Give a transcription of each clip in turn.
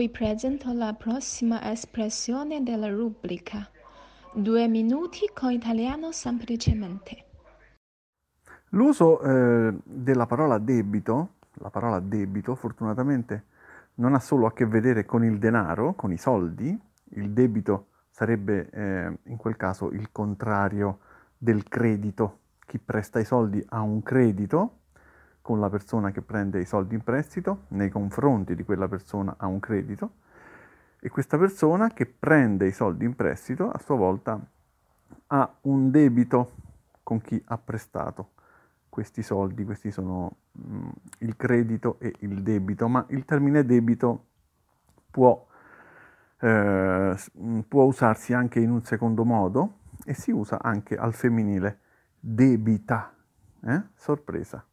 cui presento la prossima espressione della rubrica. Due minuti con italiano semplicemente. L'uso eh, della parola debito, la parola debito, fortunatamente non ha solo a che vedere con il denaro, con i soldi, il debito sarebbe eh, in quel caso il contrario del credito. Chi presta i soldi ha un credito con la persona che prende i soldi in prestito, nei confronti di quella persona ha un credito e questa persona che prende i soldi in prestito a sua volta ha un debito con chi ha prestato questi soldi, questi sono mh, mm, il credito e il debito, ma il termine debito può, eh, può usarsi anche in un secondo modo e si usa anche al femminile debita, eh? sorpresa.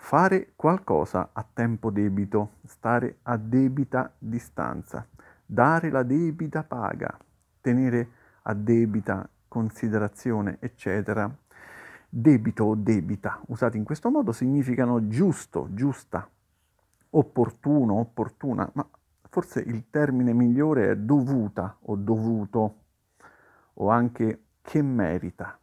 Fare qualcosa a tempo debito, stare a debita distanza, dare la debita paga, tenere a debita considerazione, eccetera. Debito o debita, usati in questo modo, significano giusto, giusta, opportuno, opportuna, ma forse il termine migliore è dovuta o dovuto, o anche che merita.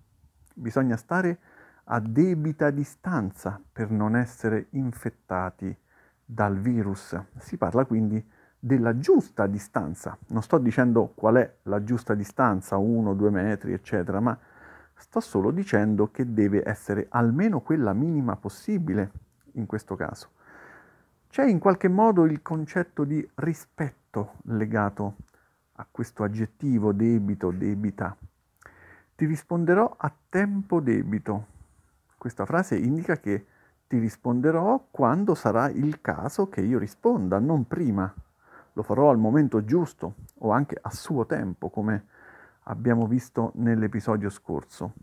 Bisogna stare a debita distanza per non essere infettati dal virus. Si parla quindi della giusta distanza. Non sto dicendo qual è la giusta distanza, uno, due metri, eccetera, ma sto solo dicendo che deve essere almeno quella minima possibile in questo caso. C'è in qualche modo il concetto di rispetto legato a questo aggettivo debito, debita. Ti risponderò a tempo debito. Questa frase indica che ti risponderò quando sarà il caso che io risponda, non prima. Lo farò al momento giusto o anche a suo tempo, come abbiamo visto nell'episodio scorso.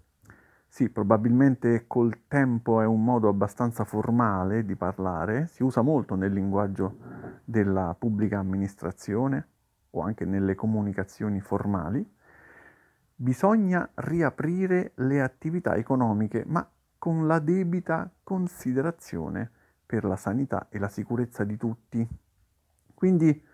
Sì, probabilmente col tempo è un modo abbastanza formale di parlare, si usa molto nel linguaggio della pubblica amministrazione o anche nelle comunicazioni formali. Bisogna riaprire le attività economiche, ma con la debita considerazione per la sanità e la sicurezza di tutti. Quindi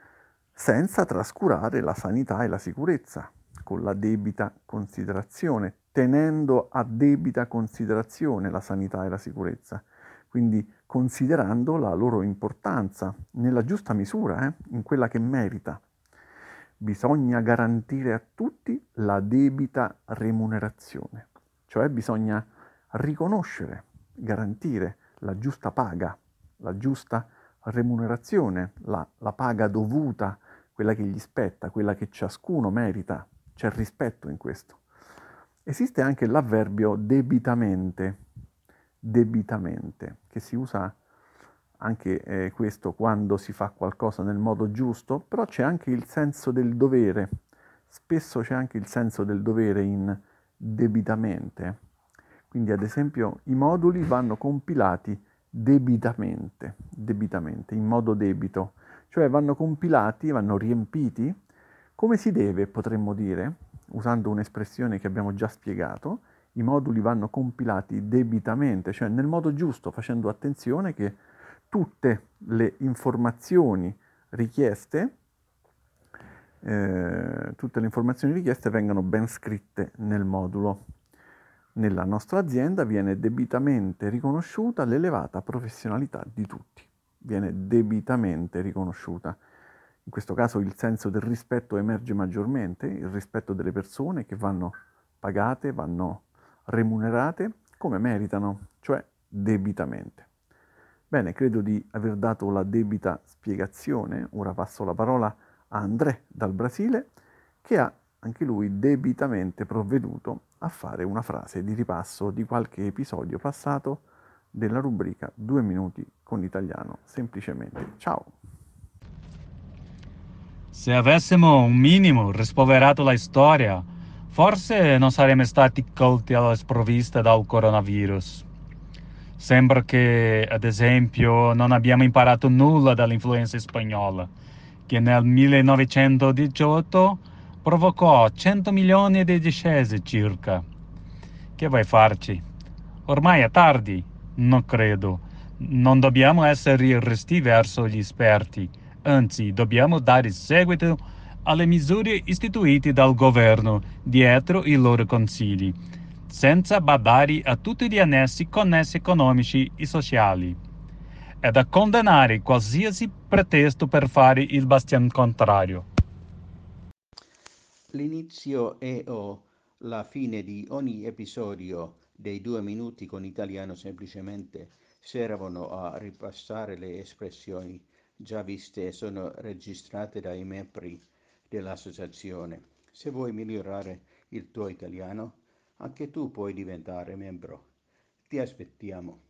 senza trascurare la sanità e la sicurezza, con la debita considerazione, tenendo a debita considerazione la sanità e la sicurezza, quindi considerando la loro importanza nella giusta misura, eh, in quella che merita. Bisogna garantire a tutti la debita remunerazione, cioè bisogna riconoscere, garantire la giusta paga, la giusta remunerazione, la, la paga dovuta, quella che gli spetta, quella che ciascuno merita. C'è rispetto in questo. Esiste anche l'avverbio debitamente, debitamente, che si usa anche eh, questo quando si fa qualcosa nel modo giusto, però c'è anche il senso del dovere. Spesso c'è anche il senso del dovere in debitamente. Quindi ad esempio i moduli vanno compilati debitamente, debitamente, in modo debito, cioè vanno compilati, vanno riempiti come si deve, potremmo dire, usando un'espressione che abbiamo già spiegato, i moduli vanno compilati debitamente, cioè nel modo giusto, facendo attenzione che tutte le informazioni richieste, eh, tutte le informazioni richieste vengano ben scritte nel modulo nella nostra azienda viene debitamente riconosciuta l'elevata professionalità di tutti. Viene debitamente riconosciuta. In questo caso il senso del rispetto emerge maggiormente, il rispetto delle persone che vanno pagate, vanno remunerate come meritano, cioè debitamente. Bene, credo di aver dato la debita spiegazione. Ora passo la parola a André dal Brasile, che ha anche lui debitamente provveduto a fare una frase di ripasso di qualche episodio passato della rubrica Due minuti con l'italiano semplicemente. Ciao! Se avessimo un minimo rispolverato la storia, forse non saremmo stati colti alla sprovvista dal coronavirus. Sembra che, ad esempio, non abbiamo imparato nulla dall'influenza spagnola, che nel 1918 provocò 100 milioni di decessi circa. Che vai farci? Ormai è tardi? Non credo. Non dobbiamo essere irresti verso gli esperti, Anzi, dobbiamo dare seguito alle misure istituite dal governo dietro i loro consigli, senza badare a tutti gli annessi connessi economici e sociali. È da condannare qualsiasi pretesto per fare il bastian contrario. L'inizio e o la fine di ogni episodio dei due minuti con italiano semplicemente servono a ripassare le espressioni già viste e sono registrate dai membri dell'associazione. Se vuoi migliorare il tuo italiano, anche tu puoi diventare membro. Ti aspettiamo.